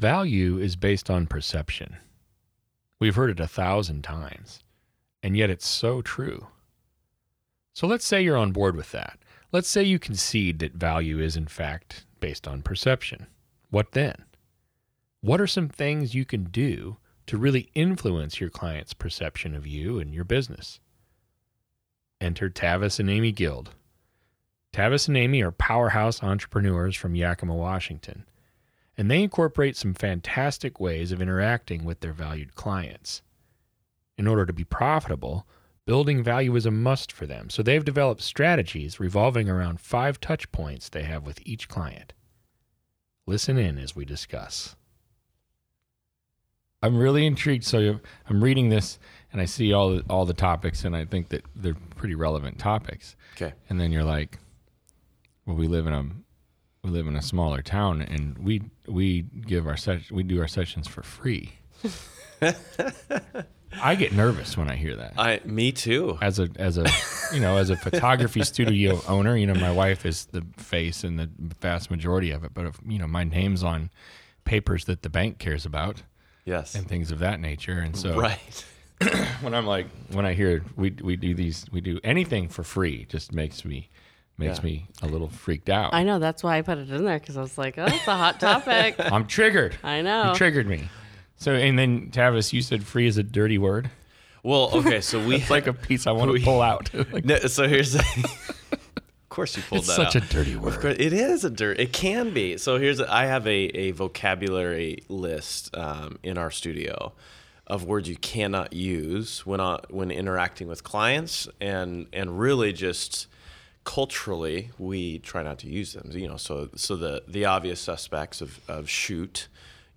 Value is based on perception. We've heard it a thousand times, and yet it's so true. So let's say you're on board with that. Let's say you concede that value is, in fact, based on perception. What then? What are some things you can do to really influence your client's perception of you and your business? Enter Tavis and Amy Guild. Tavis and Amy are powerhouse entrepreneurs from Yakima, Washington, and they incorporate some fantastic ways of interacting with their valued clients. In order to be profitable, building value is a must for them, so they've developed strategies revolving around five touch points they have with each client. Listen in as we discuss. I'm really intrigued. So I'm reading this and I see all the, all the topics, and I think that they're pretty relevant topics. Okay. And then you're like, well, we live in a we live in a smaller town, and we we give our se- we do our sessions for free. I get nervous when I hear that. I me too. As a as a you know as a photography studio owner, you know my wife is the face and the vast majority of it, but if you know my name's on papers that the bank cares about Yes. and things of that nature, and so right. when I'm like when I hear we we do these we do anything for free, just makes me makes Yeah. me a little freaked out. I know that's why I put it in there because I was like, oh, it's a hot topic. I'm triggered. I know. You triggered me. So and then Tavis, you said free is a dirty word. Well, okay, so we It's like a piece I want We- to pull out. Like, No, so here's the, of course you pulled out. it's that such out. a dirty Of word. course, it is a dirt. It can be. So here's I have a, a vocabulary list um, in our studio of words you cannot use when uh, when interacting with clients, and and really just culturally we try not to use them. You know, so so the the obvious suspects of of shoot.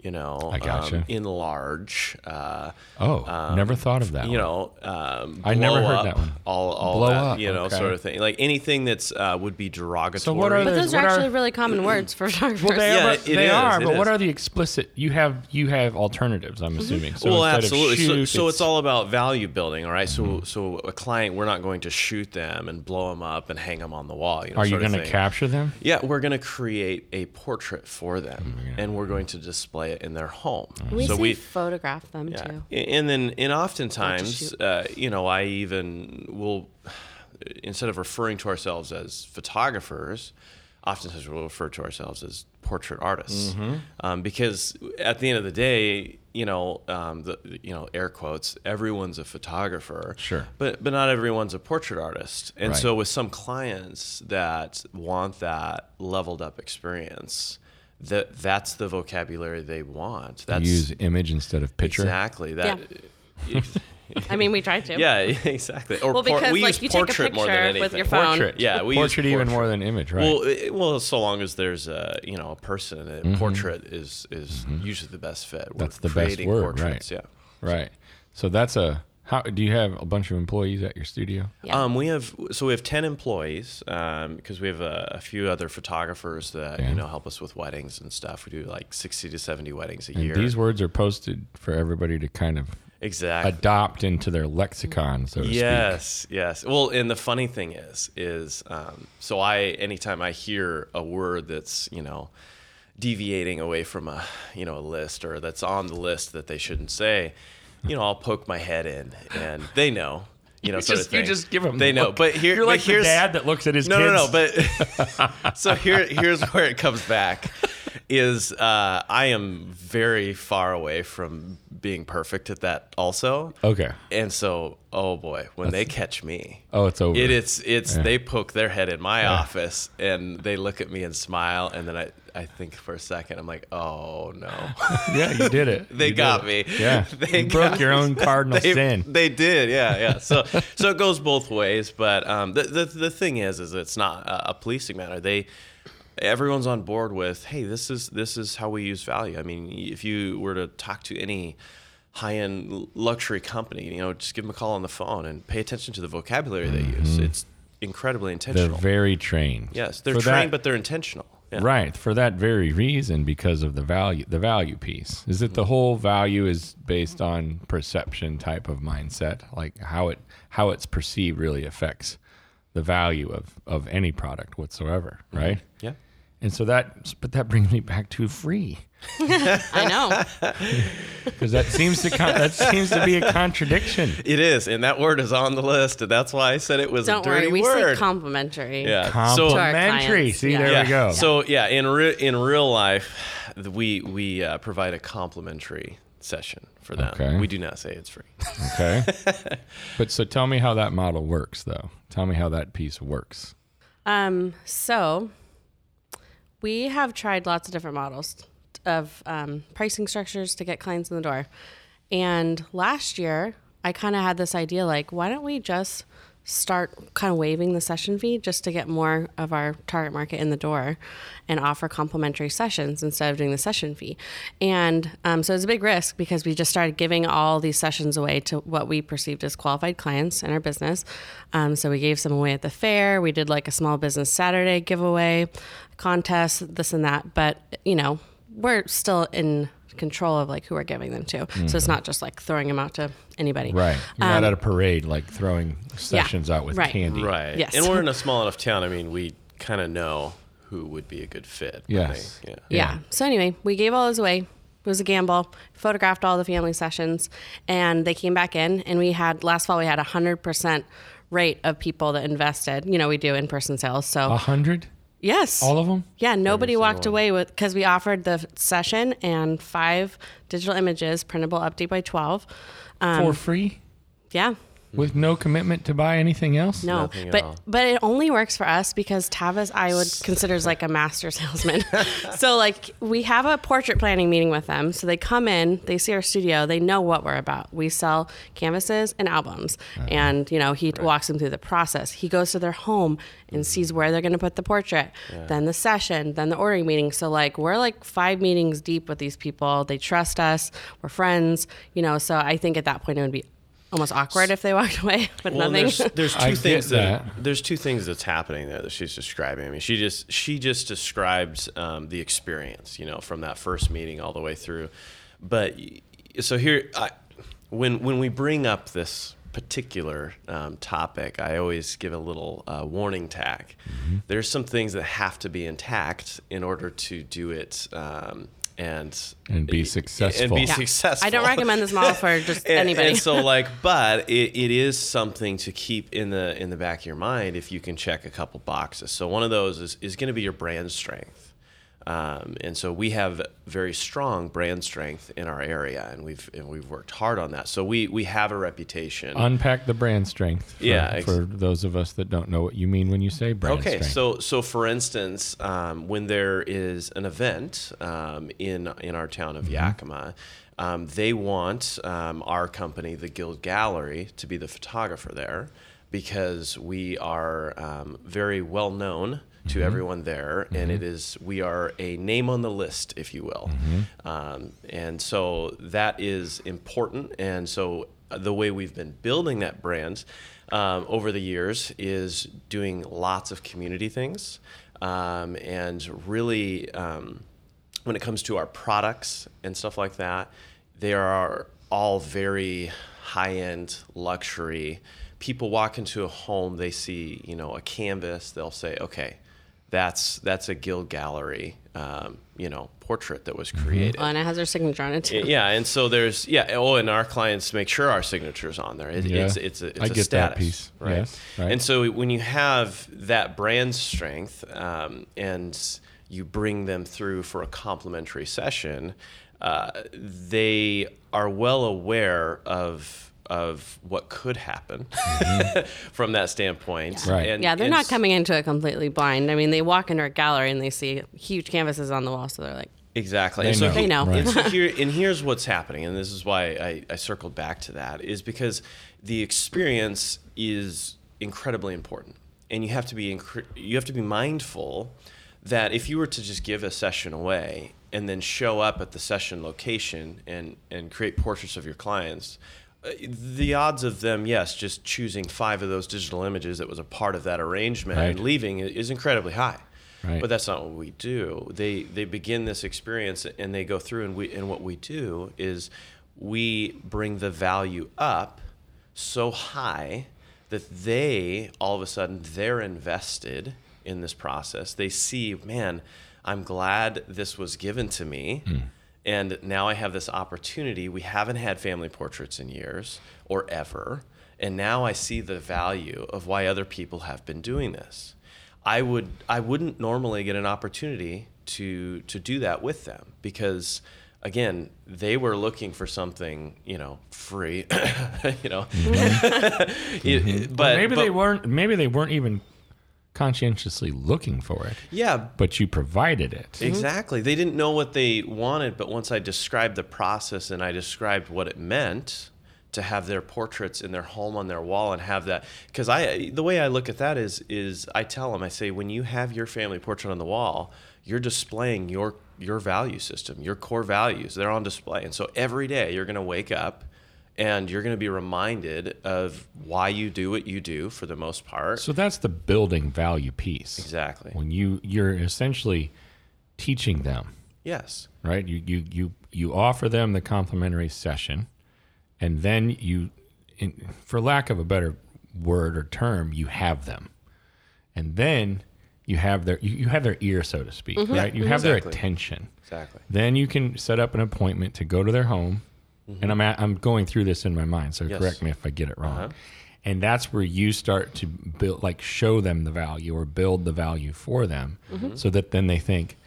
You know, I gotcha. um, enlarge. Uh, Oh, never thought of that You one. know, um, I never heard up, that one. All, all Blow that, up, you know, okay. sort of thing. Like anything that's uh, would be derogatory. So what are But the- those what are are- actually really common words for photographers. Well, they Yeah, are. it they is, are. it But what are the explicit? You have you have alternatives. I'm assuming. So well, absolutely. Of so, shoot, so it's all about value building, all right? So, so a client, we're not going to shoot them and blow them up and hang them on the wall. You know, Are you going to capture them? Yeah, we're going to create a portrait for Oh them, and we're going to display in their home. we so we photograph them Yeah. too. And then, and oftentimes, uh, you know, I even will, instead of referring to ourselves as photographers, oftentimes we'll refer to ourselves as portrait artists, Mm-hmm. um, because at the end of the day, you know, um, the you know, air quotes, everyone's a photographer, Sure. but but not everyone's a portrait artist, and Right. so with some clients that want that leveled up experience. That, that's the vocabulary they want. That's Use image instead of picture. Exactly. That. I mean, we tried to. yeah, exactly. Or Well, por- we like use you take a portrait more than picture anything. with your phone. Portrait. Yeah, we use portrait even more than image, right? Well, it, well, so long as there's a you know a person, a portrait is is usually the best fit. We're Mm-hmm. That's the best word, portraits, right? Yeah. right. So that's a. How do you have a bunch of employees at your studio? Yeah. Um, we have so we have ten employees um, because we have a, a few other photographers that Yeah. you know help us with weddings and stuff. We do like sixty to seventy weddings a And year. these words are posted for everybody to kind of exactly. adopt into their lexicon, so to speak. Yes, yes. Well, and the funny thing is, is um, so I anytime I hear a word that's you know deviating away from a you know a list or that's on the list that they shouldn't say, you know, I'll poke my head in, and they know. You know, You sort just, of you just give them. They the know, look. but here, you're like the dad that looks at his no, kids. no, no. But so here, here's where it comes back: is uh, I am very far away from being perfect at that, also. okay. And so, oh boy, when they catch me, Oh, it's over. it is it's Yeah. they poke their head in my office and they look at me and smile, and then I I think for a second I'm like, oh no, Yeah, you did it. they You got it. me. Yeah, they you broke your own cardinal they, sin. They did, yeah, yeah. So so it goes both ways, but um, the, the the thing is, is it's not a, a policing matter. They everyone's on board with, hey, this is this is how we use value. I mean, if you were to talk to any high-end luxury company, you know, just give them a call on the phone and pay attention to the vocabulary they use. Mm-hmm. It's incredibly intentional. They're very trained. yes, they're For trained, that- but they're intentional. Yeah. Right, for that very reason, because of the value, the value piece is that the mm-hmm. whole value is based on perception type of mindset, like how it how it's perceived really affects the value of of any product whatsoever, right? Yeah. And so that, but that brings me back to free, I know. because that seems to con- that seems to be a contradiction. It is, and that word is on the list, and that's why I said it was Don't a dirty worry, we word. say complimentary. yeah. Complimentary. clients, See, yeah. there yeah. we go. So yeah, in re- in real life, we we uh, provide a complimentary session for them. Okay. We do not say it's free. okay, but so tell me how that model works, though. Tell me how that piece works. Um, so we have tried lots of different models of um, pricing structures to get clients in the door. And last year, I kind of had this idea like, why don't we just start kind of waiving the session fee just to get more of our target market in the door and offer complimentary sessions instead of doing the session fee. And um, so it's a big risk because we just started giving all these sessions away to what we perceived as qualified clients in our business. Um, so we gave some away at the fair. We did like a small business Saturday giveaway contest, this and that. But, you know, we're still in control of like who we're giving them to. So it's not just like throwing them out to anybody. Right, you're Um, not at a parade like throwing sessions out with right. candy. Right. Yes. And we're in a small enough town. I mean, we kind of know who would be a good fit. Yes. they- yeah. Yeah. Yeah. So anyway, we gave all those away. It was a gamble. Photographed all the family sessions, and they came back in. And we had last fall we had a hundred percent rate of people that invested. You know, we do in person sales. So A hundred, yes, all of them. yeah, nobody walked away with because we offered the session and five digital images, printable up update by twelve. Um, for free yeah. With no commitment to buy anything else? No, Nothing at but all. but it only works for us because Tavis I would considers like a master salesman. so like we have a portrait planning meeting with them. So they come in, they see our studio, they know what we're about. We sell canvases and albums, Uh-huh. and you know he walks them through the process. He goes to their home and sees where they're going to put the portrait, then the session, then the ordering meeting. So like we're like five meetings deep with these people. They trust us. We're friends. You know. So I think at that point it would be. Almost awkward if they walked away with Well, nothing. there's, there's two get things that, that. there's two things that's happening there that she's describing. I mean, she just she just described um, the experience, you know, from that first meeting all the way through. But so here, I, when when we bring up this particular um, topic, I always give a little uh, warning tag. Mm-hmm. There's some things that have to be intact in order to do it. Um, and And be successful. and successful. be Yeah. successful. I don't recommend this model for just And- anybody. And so like, but it, it is something to keep in the in the back of your mind if you can check a couple boxes. So one of those is, is going to be your brand strength. Um, and so we have very strong brand strength in our area, and we've and we've worked hard on that. So we we have a reputation. Unpack the brand strength. For, Yeah, ex- for those of us that don't know what you mean when you say brand Okay, strength. so so for instance, um, when there is an event um, in in our town of Yakima, um, they want um, our company, the Guild Gallery, to be the photographer there because we are um, very well known to everyone there, and it is we are a name on the list, if you will, um, and so that is important. And so uh, the way we've been building that brand um, over the years is doing lots of community things, um, and really um, when it comes to our products and stuff like that, they are all very high end luxury. People walk into a home, they see you know a canvas, they'll say, okay, that's that's a guild gallery, um, you know, portrait that was created. Oh, and it has our signature on it too. Yeah, and so there's yeah. Oh, and our clients make sure our signature's on there. It, Yeah. It's it's a, it's I a get that piece. right? Yes, right. And so when you have that brand strength um, and you bring them through for a complimentary session, uh, they are well aware of of what could happen from that standpoint. Mm-hmm. Right. And, Yeah, they're and not coming into it completely blind. I mean, they walk into a gallery and they see huge canvases on the wall, so they're like, Exactly. They and so know. They know. Right. And, so here, and here's what's happening, and this is why I, I circled back to that, is because the experience is incredibly important, and you have to be incre- you have to be mindful that if you were to just give a session away and then show up at the session location and and create portraits of your clients the odds of them yes just choosing five of those digital images that was a part of that arrangement and leaving is incredibly high. Right. but that's not what we do. They they begin this experience and they go through and we and what we do is we bring the value up so high that they all of a sudden they're invested in this process. They see man i'm glad this was given to me hmm. And now i have this opportunity. We haven't had family portraits in years or ever. And now i see the value of why other people have been doing this. I would i wouldn't normally get an opportunity to to do that with them because again they were looking for something you know free you know. Mm-hmm. It- mm-hmm. but maybe but- they weren't. Maybe they weren't even conscientiously looking for it, yeah but you provided it. Mm-hmm. Exactly. They didn't know what they wanted, but once I described the process and I described what it meant to have their portraits in their home on their wall and have that because I the way I look at that is is I tell them I say when you have your family portrait on the wall, you're displaying your your value system, your core values. They're on display. And so every day you're going to wake up and you're going to be reminded of why you do what you do for the most part. So that's the building value piece. exactly. When you you're essentially teaching them, Yes. right? You you you you offer them the complimentary session, and then you, in, for lack of a better word or term, you have them, and then you have their you, you have their ear, so to speak, mm-hmm. right? You mm-hmm. have their attention. Exactly. Then you can set up an appointment to go to their home, and I'm at, I'm going through this in my mind, so Mm-hmm. Yes. correct me if I get it wrong. Uh-huh. And that's where you start to build, like, show them the value or build the value for them, Mm-hmm. so that then they think,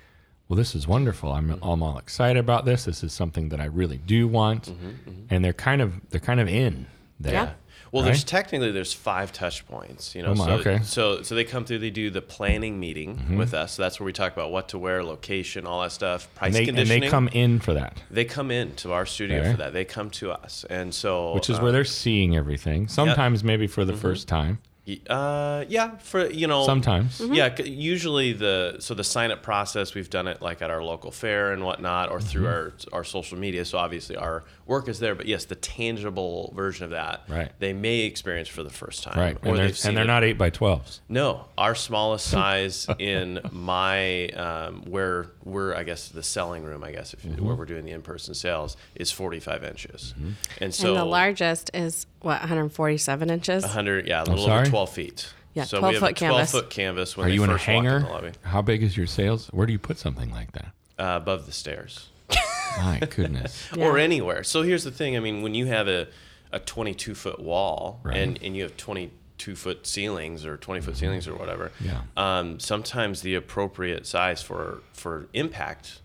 well, this is wonderful. I'm, I'm all excited about this. This is something that I really do want, Mm-hmm, and they're kind of they're kind of in there. Yeah. Well, Right? there's technically there's five touch points, you know. Oh my, so, okay. so so they come through, they do the planning meeting Mm-hmm. with us. So that's where we talk about what to wear, location, all that stuff, price And they, and they come in for that, They come in to our studio Okay. for that. They come to us, and so which is uh, where they're seeing everything. Sometimes maybe for the Mm-hmm. first time. Y- uh, yeah, for you know, Sometimes. Yeah, usually the so the sign up process we've done it like at our local fair and whatnot, or through our our social media. So obviously our work is there, but yes, the tangible version of that, Right. They may experience for the first time, Right, Or and they're, and they're it- not eight by twelves. No, our smallest size in my um, where we're I guess the selling room I guess if, Mm-hmm. where we're doing the in person sales is 45 inches, and so and the largest is what 147 inches. 100 yeah a little sorry? over 12 feet. Yeah, so 12 we have a 12 canvas. foot canvas when Are they you in a first walk hangar? the lobby How big is your sales? Where do you put something like that? uh, above the stairs. My goodness. or anywhere. So here's the thing. I mean, when you have a, a 22 foot wall Right. and, and you have 22 foot ceilings or 20 foot ceilings or whatever, Yeah. um, sometimes the appropriate size for for impact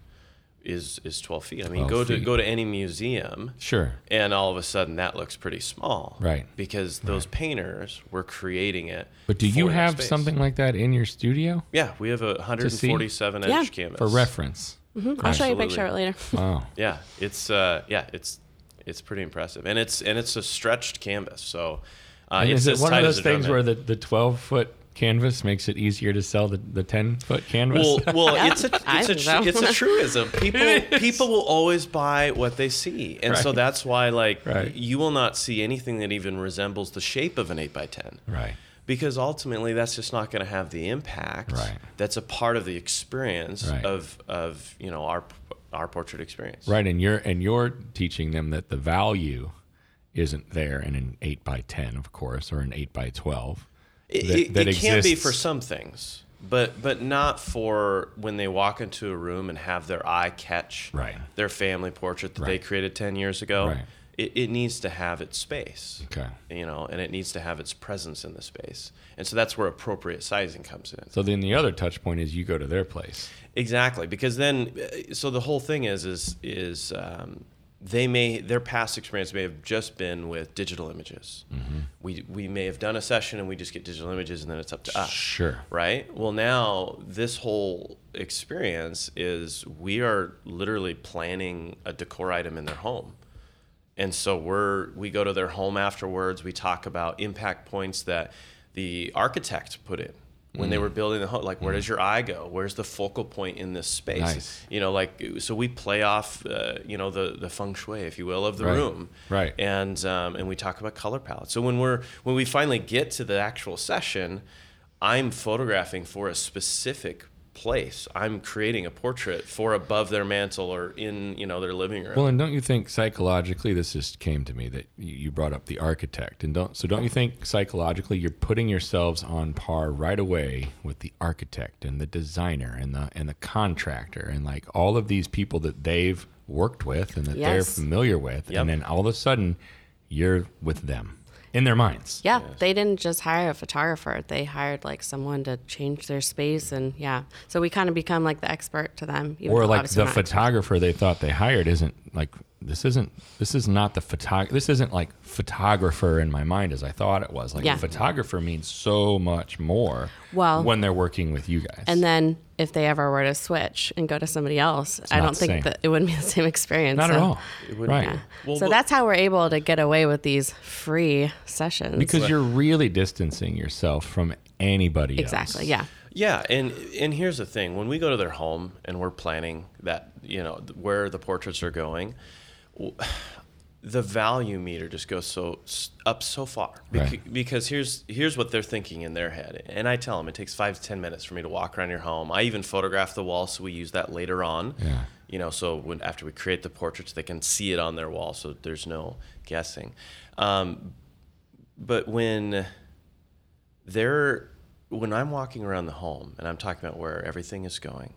is is 12 feet. I mean, 12 go to go to any museum. Sure. And all of a sudden, that looks pretty small, Right. Because those painters were creating it. But do you have space. something like that in your studio Yeah, we have a 147 Yeah. inch canvas for reference? Mhm. I'll show you a picture of it later. Wow. Yeah, it's uh, yeah, it's it's pretty impressive, and it's and it's a stretched canvas. So uh, it's is it one of those things where the, the 12 foot canvas makes it easier to sell the, the 10 foot canvas? well, well, Yeah, it's a I it's a tr- it's a truism. People people will always buy what they see, and so that's why like Right. you will not see anything that even resembles the shape of an eight by ten. right. Because ultimately, that's just not going to have the impact Right. that's a part of the experience Right. of of you know our our portrait experience. Right. And you're, and you're teaching them that the value isn't there in an 8 by 10, of course, or an 8 by 12. It, that- it, that it can be for some things, but but not for when they walk into a room and have their eye catch Right. their family portrait that they created ten years ago. Right. It, it needs to have its space, Okay. you know, and it needs to have its presence in the space, and so that's where appropriate sizing comes in. So then the other touch point is you go to their place. Exactly, because then, uh, so the whole thing is is is um, they may their past experience may have just been with digital images. Mm-hmm. We we may have done a session and we just get digital images, and then it's up to us. Sure. Right. Well, now this whole experience is we are literally planning a decor item in their home. And so we're we go to their home afterwards. We talk about impact points that the architect put in when they were building the home like where does your eye go where's the focal point in this space Nice. you know like so we play off uh, you know the the feng shui if you will of the Right. room Right. and um, and we talk about color palettes so when we're when we finally get to the actual session i'm photographing for a specific place. I'm creating a portrait for above their mantle or in you know their living room. Well, and don't you think psychologically, this just came to me that you you brought up the architect, and don't so don't you think psychologically you're putting yourselves on par right away with the architect and the designer and the and the contractor and like all of these people that they've worked with and that they're familiar with, Yep. and then all of a sudden you're with them in their minds. Yeah, they didn't just hire a photographer. They hired like someone to change their space and yeah. So we kind of become like the expert to them. even or like the we're not experts. photographer they thought they hired isn't like this isn't this is not the photog this isn't like photographer in my mind as I thought it was like Yeah. a photographer means so much more Well- when they're working with you guys And then if they ever were to switch and go to somebody else, I don't think same. that it wouldn't be the same experience. not at So, all wouldn't right Yeah. Well, so but- that's how we're able to get away with these free sessions. because you're really distancing yourself from anybody exactly, else. yeah. Yeah, and and here's the thing: when we go to their home and we're planning that, you know, where the portraits are going, w- the value meter just goes so up so far Bec- Right. because here's here's what they're thinking in their head, and I tell them it takes five to ten minutes for me to walk around your home. I even photograph the wall, so we use that later on. Yeah. You know, so when after we create the portraits, they can see it on their wall, so there's no guessing. Um, but when they're when I'm walking around the home and I'm talking about where everything is going,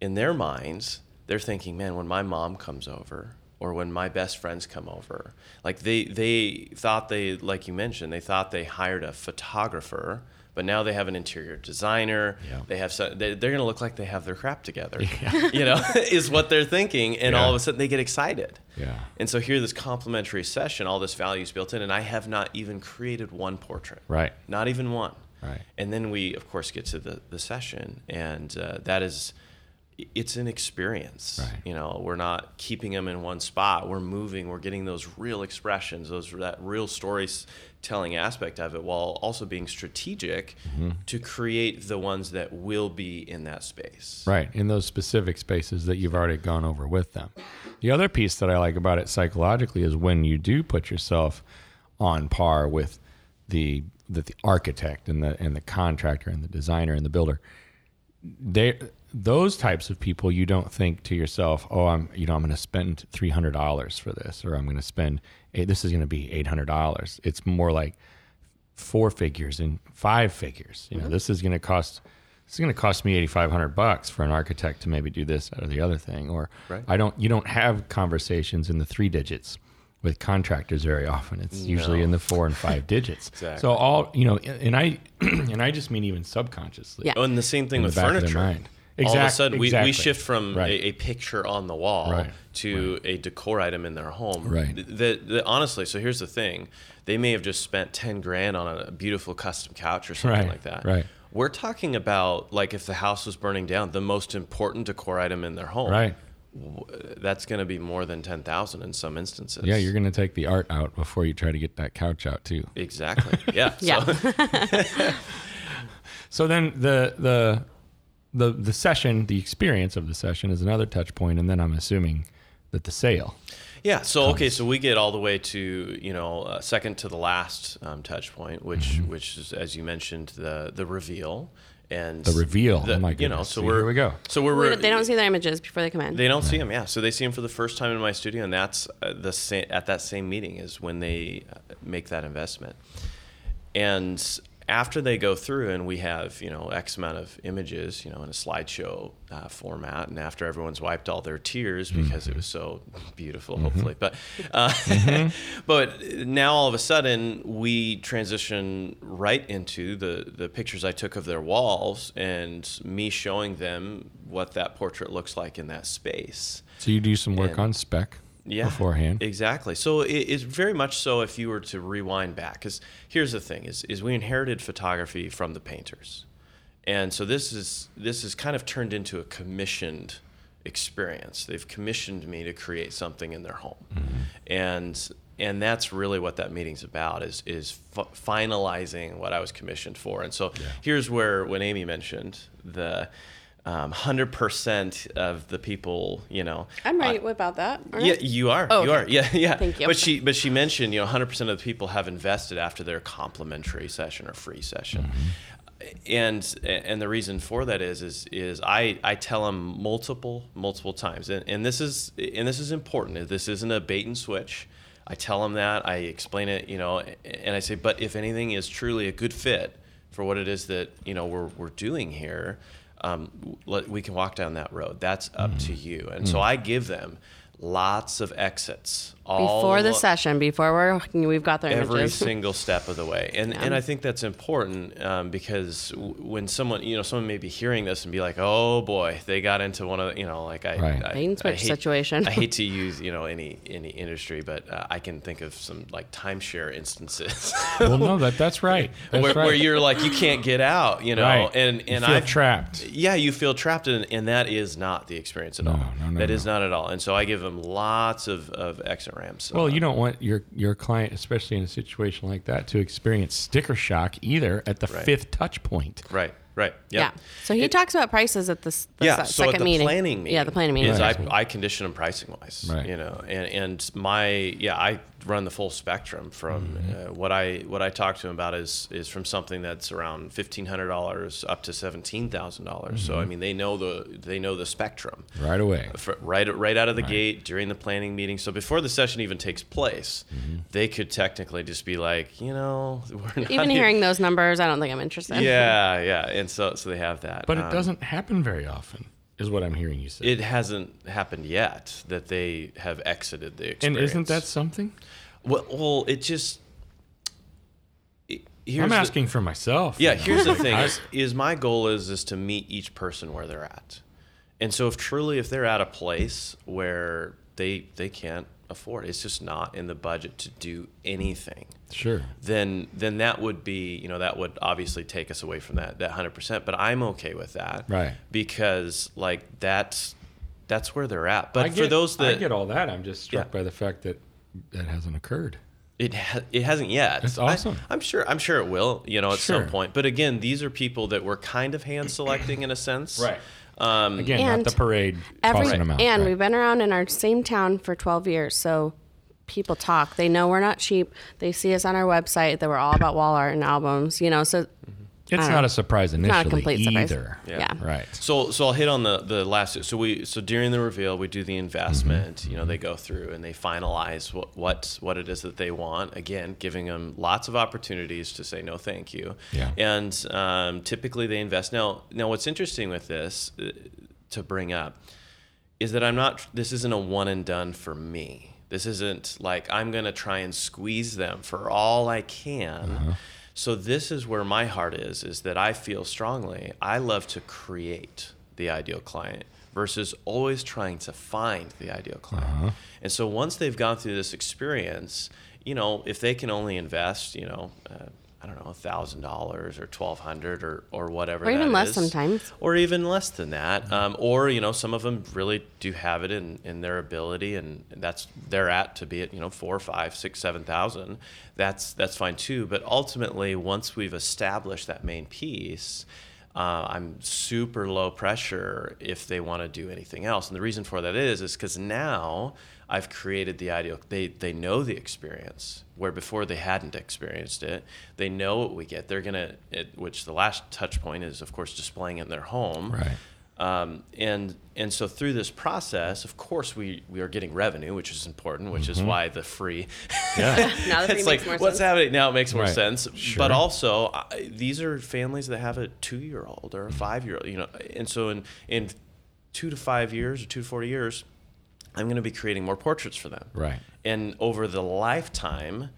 in their minds, they're thinking, man, when my mom comes over or when my best friends come over, like they they thought they like you mentioned, they thought they hired a photographer, but now they have an interior designer. Yeah. They have so, they, they're gonna look like they have their crap together. Yeah. you know, is what they're thinking, and all of a sudden they get excited. Yeah. And so here, this complimentary session, all this value is built in, and I have not even created one portrait. Right. Not even one. Right. And then we, of course, get to the, the session, and uh, that is, it's an experience. Right. You know, we're not keeping them in one spot. We're moving. We're getting those real expressions, those that real storytelling aspect of it, while also being strategic Mm-hmm. to create the ones that will be in that space. Right, in those specific spaces that you've already gone over with them. The other piece that I like about it psychologically is when you do put yourself on par with the the, the architect and the and the contractor and the designer and the builder. They those types of people you don't think to yourself, "Oh, I'm you know, I'm going to spend $300 for this or I'm going to spend this is going to be $800." It's more like four figures and five figures. You know, mm-hmm. this is going to cost this is going to cost me eighty five hundred bucks for an architect to maybe do this or the other thing. Or Right. I don't. You don't have conversations in the three digits with contractors very often. It's usually in the four and five digits. Exactly. So all you know, and I and I just mean even subconsciously. Yeah. Oh, and the same thing In with back of their furniture. mind. All of a sudden, we, exactly. we shift from Right. a, a picture on the wall Right. to a decor item in their home. Right. Th- That, that honestly, so here's the thing: they may have just spent ten grand on a beautiful custom couch or something Right, like that. right. We're talking about like if the house was burning down, the most important decor item in their home. Right. W- That's going to be more than ten thousand in some instances. Yeah, you're going to take the art out before you try to get that couch out too. exactly. Yeah. Yeah. So, So then the the the the session, the experience of the session is another touch point, and then I'm assuming that the sale. Yeah. So okay. So we get all the way to you know uh, second to the last um, touch point, which Mm-hmm. which is as you mentioned the the reveal and The reveal. the- oh my You know. So See, we're here we go. So we're, We- we're they don't see their images before they come in. they don't see 'em, see them. Yeah. So they see them for the first time in my studio, and that's uh, the same at that same meeting is when they uh, make that investment. And after they go through, and we have you know X amount of images, you know, in a slideshow uh, format, and after everyone's wiped all their tears because it was so beautiful, hopefully, but uh, but now all of a sudden we transition right into the the pictures I took of their walls and me showing them what that portrait looks like in that space. So you do some work And- on spec yeah, beforehand. Exactly. So it's very much so if you were to rewind back, because here's the thing: is is we inherited photography from the painters, and so this is this is kind of turned into a commissioned experience. They've commissioned me to create something in their home, mm-hmm. and and that's really what that meeting's about is is f- finalizing what I was commissioned for. And so here's where when Amy mentioned the um, 100% of the people, you know, I'm right about that. aren't I? yeah, you are. Oh, you okay. are. Yeah, yeah. Thank you. But she, but she mentioned, you know, 100% of the people have invested after their complimentary session or free session, and and the reason for that is is is I I tell them multiple multiple times, and and this is and this is important. This isn't a bait and switch. I tell them that. I explain it, you know, and I say, but if anything is truly a good fit for what it is that you know we're we're doing here, um, let, we can walk down that road. That's up to you. And so I give them lots of exits all Before the alo- session, before we're we've got their every images. single step of the way and Yeah. and i think that's important um, because w- when someone you know someone may be hearing this and be like oh boy they got into one of the, you know like i, Right. I, Bait and I hate, situation. i hate to use you know any any industry but uh, i can think of some like timeshare instances well, no, that that's right. That's where, right. where you're like you can't get out you know right. and and i've trapped. yeah, you feel trapped, and, and that is not the experience at No, all. no, no, That is no. not at all. And so I give them lots of, of exit ramps. Well, you don't want your your client, especially in a situation like that, to experience sticker shock either at the Right. fifth touch point. right, right, Yeah. yep. So he It- talks about prices at this the yeah, se- so second at the meeting. planning meeting, Yeah, the planning meeting. is Right. I, I condition them pricing wise, Right. you know, and and my yeah, I run the full spectrum from Mm-hmm. uh, what I what I talk to them about is is from something that's around fifteen hundred dollars up to seventeen thousand dollars. So Mm-hmm. I mean, they know the they know the spectrum. Right away. fr- right right out of the gate during the planning meeting. So before the session even takes place, Mm-hmm. they could technically just be like, you know, we're not Even hearing those numbers, I don't think I'm interested. Yeah, yeah, and so so they have that. But it Um, doesn't happen very often, is what I'm hearing you say. It hasn't happened yet that they have exited the experience. and isn't that something? well? Well, it just. it- here's I'm the- asking for myself. Yeah, you know, here's the thing: is, is my goal is is to meet each person where they're at, and so if truly if they're at a place where they they can't afford, it's just not in the budget to do anything, sure. then then that would be you know that would obviously take us away from that that hundred percent. But I'm okay with that, Right. Because like that's that's where they're at. But I for get- those that I get all that, I'm just struck Yeah. by the fact that that hasn't occurred. It ha- it hasn't yet. That's I- awesome. I'm sure I'm sure it will. You know, at Sure. some point. But again, these are people that we're kind of hand selecting in a sense. Um, Again, And not the parade Every, tossing them out. and right. we've been around in our same town for 12 years, so people talk. They know we're not cheap. They see us on our website that we're all about wall art and albums. You know, so it's don't not know. a surprise initially not a complete surprise. either. Yeah. yeah. Right. So so I'll hit on the the last. So we so during the reveal we do the investment. Mm-hmm. You know they go through and they finalize what what what it is that they want. Again, giving them lots of opportunities to say no, thank you. Yeah. And um, typically they invest. Now now what's interesting with this uh, to bring up is that I'm not. This isn't a one and done for me. This isn't like I'm gonna try and squeeze them for all I can. So this is where my heart is. Is that I feel strongly. I love to create the ideal client versus always trying to find the ideal client. And so once they've gone through this experience, you know, if they can only invest, you know. Uh, I don't know, thousand dollars or twelve hundred or or whatever. Or even less is sometimes. or even less than that. Um, or you know, some of them really do have it in, in their ability, and that's they're at to be at you know four, five, six, seven thousand. That's that's fine too. But ultimately, once we've established that main piece. Uh, I'm super low pressure if they want to do anything else, and the reason for that is is because now I've created the ideal. They they know the experience where before they hadn't experienced it. They know what we get. They're gonna, it, which the last touch point is of course displaying in their home. Right. Um, and and so through this process, of course, we we are getting revenue, which is important, which is why the free. Yeah. Now the free it's makes like more what's sense. happening now. It makes more Right. sense. Sure. But also, I, these are families that have a two-year-old or a five-year-old. You know, and so in in two to five years or two to four years, I'm going to be creating more portraits for them. Right. And over the lifetime,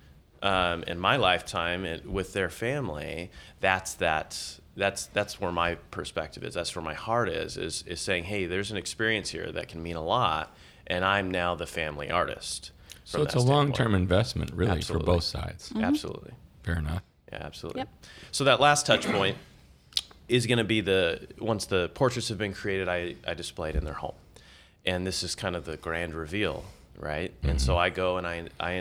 um, in my lifetime it, with their family, that's that. That's that's where my perspective is. That's where my heart is. Is is saying, hey, there's an experience here that can mean a lot, and I'm now the family artist. So it's a long term investment, really, Absolutely. for both sides. Mm-hmm. Absolutely. Fair enough. Yeah, absolutely. Yep. So that last touch point is going to be the once the portraits have been created, I, I display it in their home, and this is kind of the grand reveal, right? And so mm-hmm. I go and I I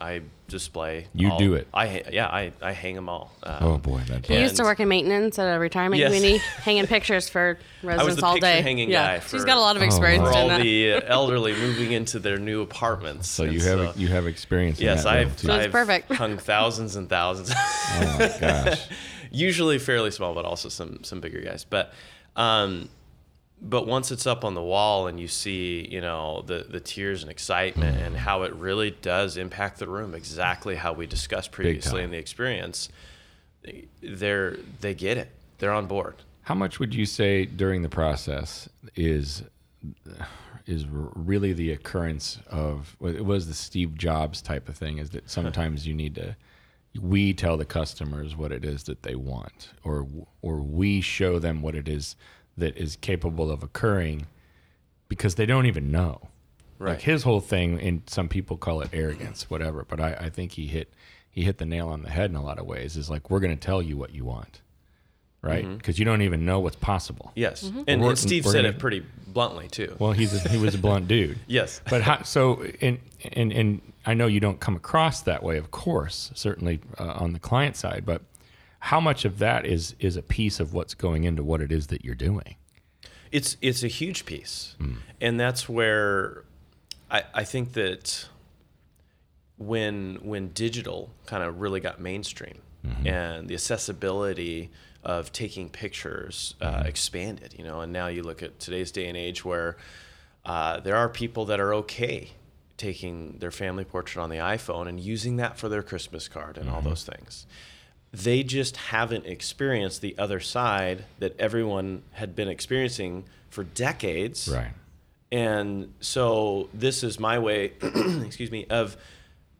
I display. You all- do it. I yeah I, I hang them all. Um, Oh boy, that's He used to work in maintenance at a retirement Yes. community, hanging pictures for residents the all picture day. hanging yeah, guy she's for- got a lot of Oh, experience for wow. doing all that. the uh, elderly moving into their new apartments. so And you have you have experience. Yes, in that I've, too. So it's I've perfect. hung thousands and thousands. oh my gosh. Usually fairly small, but also some some bigger guys. But um, but once it's up on the wall and you see, you know, the the tears and excitement and mm. how it really does impact the room, exactly how we discussed previously in the experience, they're they get it. They're on board. How much would you say during the process is is really the occurrence of it was the Steve Jobs type of thing? Is that sometimes you need to we tell the customers what it is that they want, or or we show them what it is that is capable of occurring because they don't even know. Like Right. his whole thing, and some people call it arrogance, whatever. But I, I think he hit he hit the nail on the head in a lot of ways. Is like we're going to tell you what you want, right? Because you don't even know what's possible. Yes, and, We're- and Steve said gonna- it pretty bluntly too. Well, he's a, he was a blunt dude. yes, But how, so and and and I know you don't come across that way, of course, certainly uh, on the client side. But how much of that is is a piece of what's going into what it is that you're doing? It's it's a huge piece, and that's where I, I think that when when digital kind of really got mainstream and the accessibility of taking pictures uh, expanded, you know, and now you look at today's day and age where uh, there are people that are okay taking their family portrait on the iPhone and using that for their Christmas card and all those things they just haven't experienced the other side that everyone had been experiencing for decades. Right. And so this is my way, excuse me, of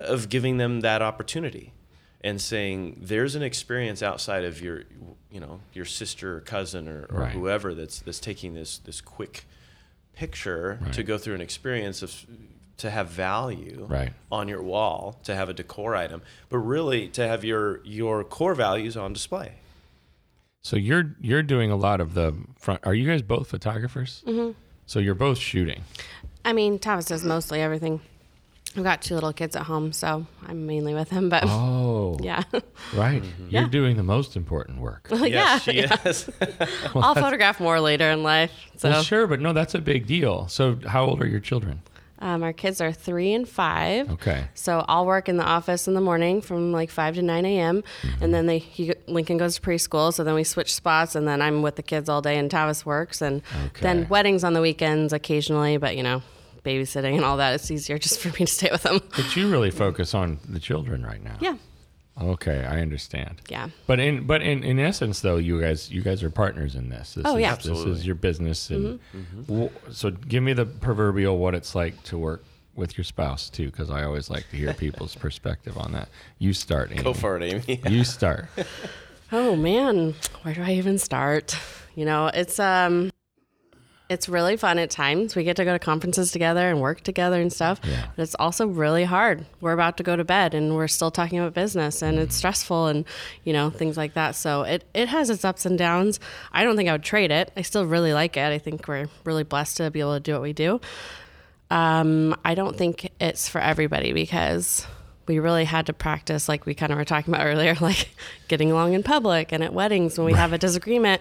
of giving them that opportunity and saying there's an experience outside of your you know, your sister or cousin or, or Right. whoever that's that's taking this this quick picture to go through an experience of to have value Right. on your wall to have a decor item, but really to have your your core values on display. So you're you're doing a lot of the front. Are you guys both photographers? Mm-hmm. So you're both shooting. I mean, Thomas does mostly everything. I've got two little kids at home, so I'm mainly with him. But Oh, yeah, right. You're Yeah. doing the most important work. yeah, Yes, she is. I'll photograph more later in life. So Well, sure, but no, that's a big deal. So, how old are your children? Um, our kids are three and five. Okay. So I'll work in the office in the morning from like five to nine a.m. Mm-hmm. and then they he, Lincoln goes to preschool. So then we switch spots, and then I'm with the kids all day, and Tavis works, and Okay. then weddings on the weekends occasionally. But you know, babysitting and all that, it's easier just for me to stay with them. But you really focus on the children right now. Yeah, Okay, I understand. yeah. But in but in, in essence, though, you guys you guys are partners in this. this Oh, is, yeah. This Absolutely. is your business, and Mm-hmm. w- so give me the proverbial what it's like to work with your spouse too, because I always like to hear people's perspective on that. You start. Amy. Go for it, Amy. You start. Oh man, where do I even start? You know, it's um it's really fun at times. We get to go to conferences together and work together and stuff. Yeah. But it's also really hard. We're about to go to bed and we're still talking about business and it's stressful and you know, things like that. So it it has its ups and downs. I don't think I would trade it. I still really like it. I think we're really blessed to be able to do what we do. Um, I don't think it's for everybody because we really had to practice, like we kind of were talking about earlier, like getting along in public and at weddings when we have a disagreement.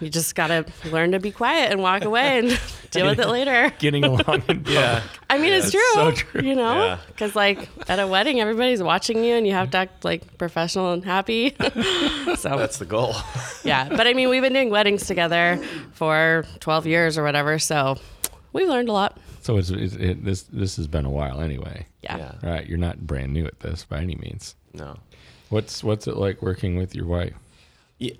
You just got to learn to be quiet and walk away and deal with it later. Getting along. In Yeah. I mean, it's true, so true. you know, Yeah. because like at a wedding, everybody's watching you and you have to act like professional and happy. so That's the goal. yeah, but I mean, we've been doing weddings together for 12 years or whatever. So we've learned a lot. So it's, it's it, this this has been a while anyway. Yeah. Yeah. Right, you're not brand new at this by any means. No. What's what's it like working with your wife? Yeah,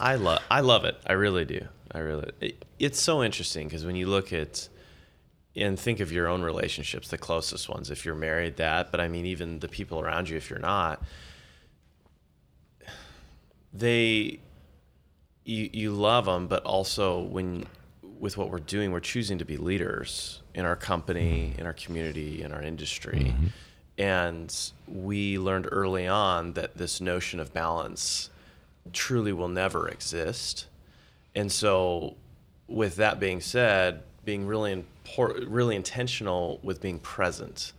I love I love it. I really do. I really. It, it's so interesting because when you look at and think of your own relationships, the closest ones, if you're married, that. But I mean, even the people around you, if you're not, they you you love them, but also when with what we're doing, we're choosing to be leaders in our company, in our community, in our industry. Mm-hmm. And we learned early on that this notion of balance truly will never exist. And so, with that being said, being really import, really intentional with being present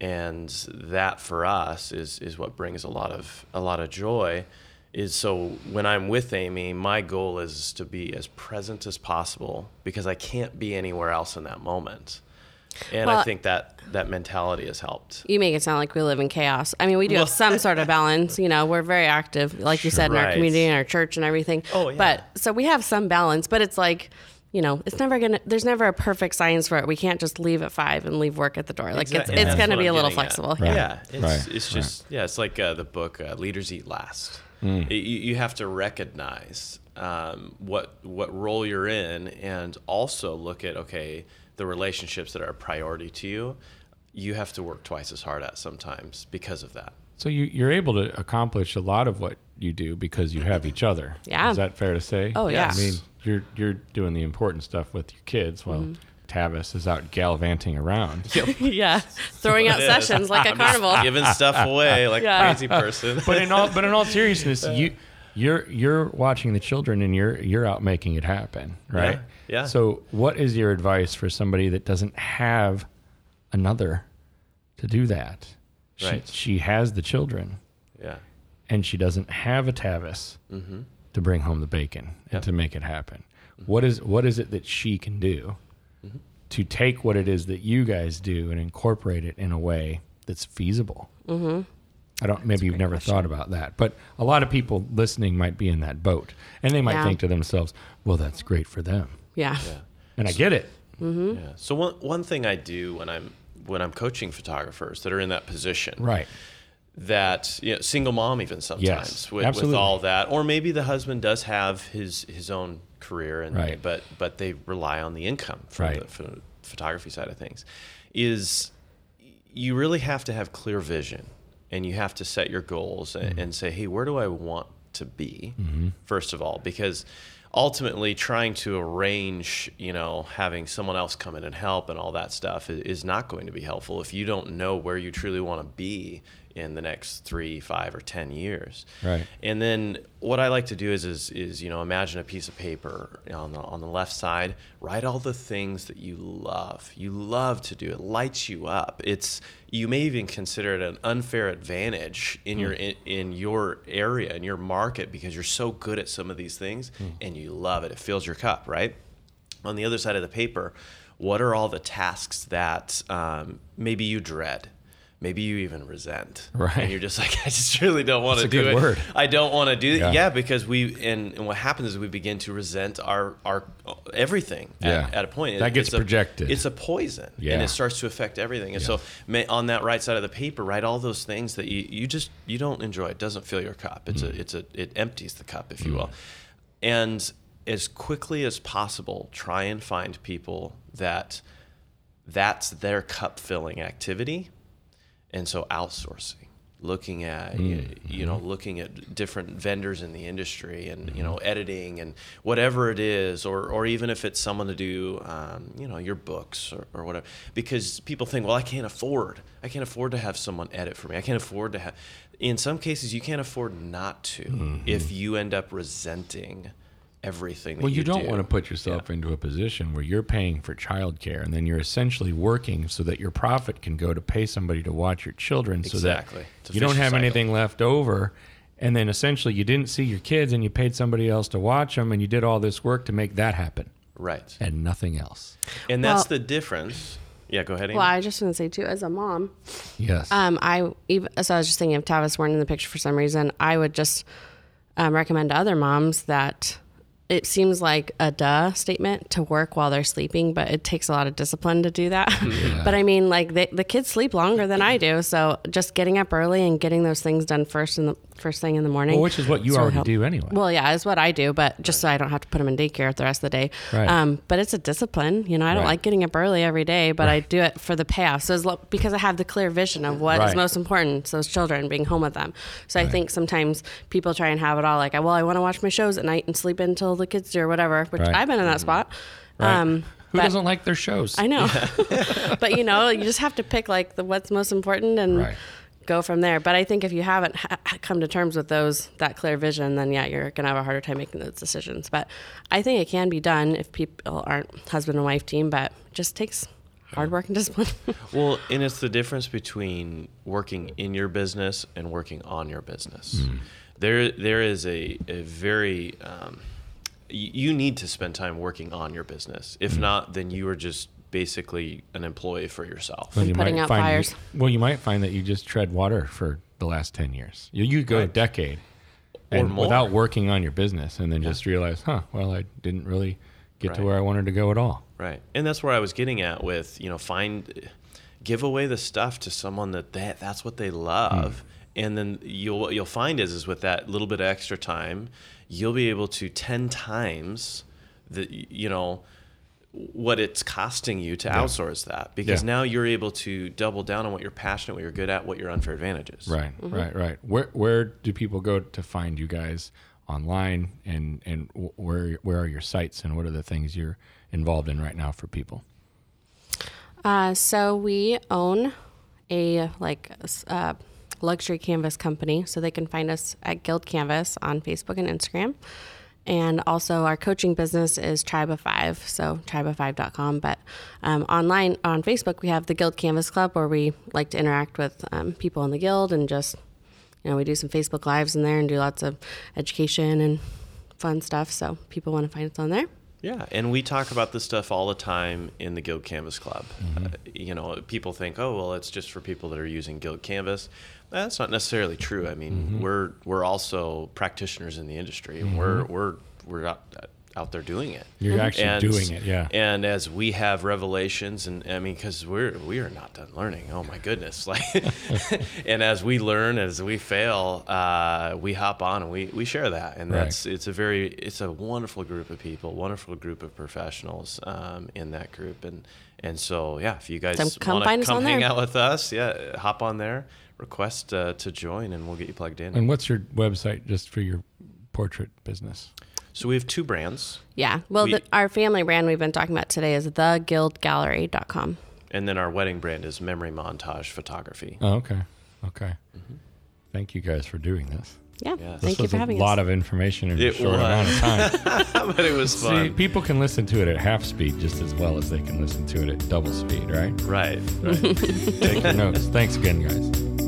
and that for us is is what brings a lot of a lot of joy is so when I'm with Amy, my goal is to be as present as possible because I can't be anywhere else in that moment. And I think that that mentality has helped. You make it sound like we live in chaos. I mean, we do have some sort of balance. You know, we're very active, like you said, in our community and our church and everything. Oh, yeah. But so we have some balance, but it's like, you know, it's never gonna. There's never a perfect science for it. We can't just leave at five and leave work at the door. Like Exact- it's and it's gonna be a I'm little flexible. Right. Yeah, it's, right, it's just yeah, it's like uh, the book uh, "Leaders Eat Last." Mm. It- you, you have to recognize um, what what role you're in, and also look at okay the relationships that are a priority to you. You have to work twice as hard at sometimes because of that. So you, you're able to accomplish a lot of what you do because you have each other. Yeah. Is that fair to say? Oh, yeah. I mean, you're you're doing the important stuff with your kids while Mm-hmm. Tavis is out gallivanting around. yeah, throwing out sessions like a carnival. Giving stuff away like Yeah. crazy person. but in all but in all seriousness, you you're you're watching the children and you're you're out making it happen, right? Yeah, yeah. So what is your advice for somebody that doesn't have another to do that? She, Right. she has the children yeah, and she doesn't have a Tavis mm-hmm. to bring home the bacon and to make it happen. What is what is it that she can do mm-hmm. to take what it is that you guys do and incorporate it in a way that's feasible? Mm-hmm. I don't. Maybe you've never thought about that, but a lot of people listening might be in that boat, and they might Yeah. think to themselves, "Well, that's great for them," Yeah. yeah. and I get it. Mm-hmm. Yeah. So one one thing I do when I'm when I'm coaching photographers that are in that position, Right. that you know, single mom even sometimes Yes, with, with all that, or maybe the husband does have his his own career, and Right. but but they rely on the income from Right. the pho- photography side of things. Is you really have to have clear vision, and you have to set your goals and, mm-hmm. and say, hey, where do I want to be? Mm-hmm. First of all, because ultimately trying to arrange you know having someone else come in and help and all that stuff is not going to be helpful if you don't know where you truly want to be in the next three five or ten years Right. and then what I like to do is, is, is you know, imagine a piece of paper on the, on the left side, write all the things that you love. You love to do. It lights you up. It's, you may even consider it an unfair advantage in your, in, in your area, in your market, because you're so good at some of these things and you love it. It fills your cup, right? On the other side of the paper, what are all the tasks that um, maybe you dread? Maybe you even resent. Right. And you're just like, I just really don't want That's to do good it. word. I don't want to do it. yeah. yeah, because we and, and what happens is we begin to resent our our everything Yeah. at, at a point. That gets It's a- projected. it's a poison, Yeah. and it starts to affect everything. And so, may, on that right side of the paper, write all those things that you, you just you don't enjoy. It doesn't fill your cup. It's Mm. a it's a it empties the cup, if you will. And as quickly as possible, try and find people that that's their cup filling activity and so outsourcing looking at you, you know looking at different vendors in the industry and you know editing and whatever it is or or even if it's someone to do um, you know your books or, or whatever. Because people think well i can't afford i can't afford to have someone edit for me. I can't afford to have in some cases you can't afford not to if you end up resenting everything that Well, you, you don't do. want to put yourself into a position where you're paying for childcare and then you're essentially working so that your profit can go to pay somebody to watch your children so Exactly. that you don't have cycle. anything left over. And then essentially you didn't see your kids and you paid somebody else to watch them and you did all this work to make that happen right and nothing else. and that's Well- the difference yeah go ahead Amy. Well, I just want to say too, as a mom, Yes. Um, I even so I was just thinking if Tavis weren't in the picture for some reason, I would just um, recommend to other moms that it seems like a duh statement to work while they're sleeping, but it takes a lot of discipline to do that. but I mean, like they, the kids sleep longer than I do, so just getting up early and getting those things done first in the first thing in the morning. well, which is what you is already help- do anyway. Well, yeah, it's what I do, but just so I don't have to put them in daycare the rest of the day. Right. Um, but it's a discipline. You know, I don't Right. like getting up early every day, but I do it for the payoff. So lo- because I have the clear vision of what is Right. most important, to those children being home with them. So I think sometimes people try and have it all like, well, I want to watch my shows at night and sleep until the kids do or whatever, which Right. I've been in that spot. Right. Um, Who but- doesn't like their shows? I know, but you know, you just have to pick like the what's most important and Right. Go from there. But I think if you haven't ha- come to terms with those that clear vision, then yeah, you're gonna have a harder time making those decisions. But I think it can be done if people aren't husband and wife team, but it just takes hard work and discipline. Well, and it's the difference between working in your business and working on your business. There, there is a, a very, um, you need to spend time working on your business. If not, then you are just basically an employee for yourself. Well, you putting might out find fires. You, well, you might find that you just tread water for the last 10 years. You, you go a decade Or and without working on your business and then just realize, huh, well, I didn't really get to where I wanted to go at all. Right. And that's where I was getting at with, you know, find give away the stuff to someone that, that that's what they love. Hmm. And then you'll what you'll find is is with that little bit of extra time, you'll be able to 10 times the you know what it's costing you to outsource that because Yeah. now you're able to double down on what you're passionate, what you're good at, what your unfair advantages. Right, right, right. Where where do people go to find you guys online, and and where where are your sites, and what are the things you're involved in right now for people? Uh, so we own a like s- uh, luxury canvas company, so they can find us at Guild Canvas on Facebook and Instagram. And also, our coaching business is Tribe of Five, so tribeof5.com. But um, online on Facebook, we have the Guild Canvas Club where we like to interact with um, people in the guild and just, you know, we do some Facebook Lives in there and do lots of education and fun stuff. So people want to find us on there. Yeah, and we talk about this stuff all the time in the Guild Canvas Club. Uh, you know, people think, oh, well, it's just for people that are using Guild Canvas. That's not necessarily true. I mean, we're we're also practitioners in the industry. and We're we're we're out, out there doing it. You're actually doing it, yeah. And as we have revelations, and I mean, because we're we are not done learning. Oh my goodness! Like, and as we learn, as we fail, uh, we hop on and we we share that, and Right. that's it's a very it's a wonderful group of people, wonderful group of professionals um, in that group, and and so yeah, if you guys So come want find to us come hang there. out with us, yeah, hop on there, request uh, to join, and we'll get you plugged in. And what's your website just for your portrait business? So we have two brands, Yeah. Well, We- the, our family brand we've been talking about today is theguildgallery.com. and then our wedding brand is Memory Montage Photography. Oh, okay, okay. Thank you guys for doing this. Yeah. Yes. Thank this you was for a lot us. of information in a It short amount of time. but it was fun. See, people can listen to it at half speed just as well as they can listen to it at double speed, right? Right, right. Take your notes. Thanks again, guys.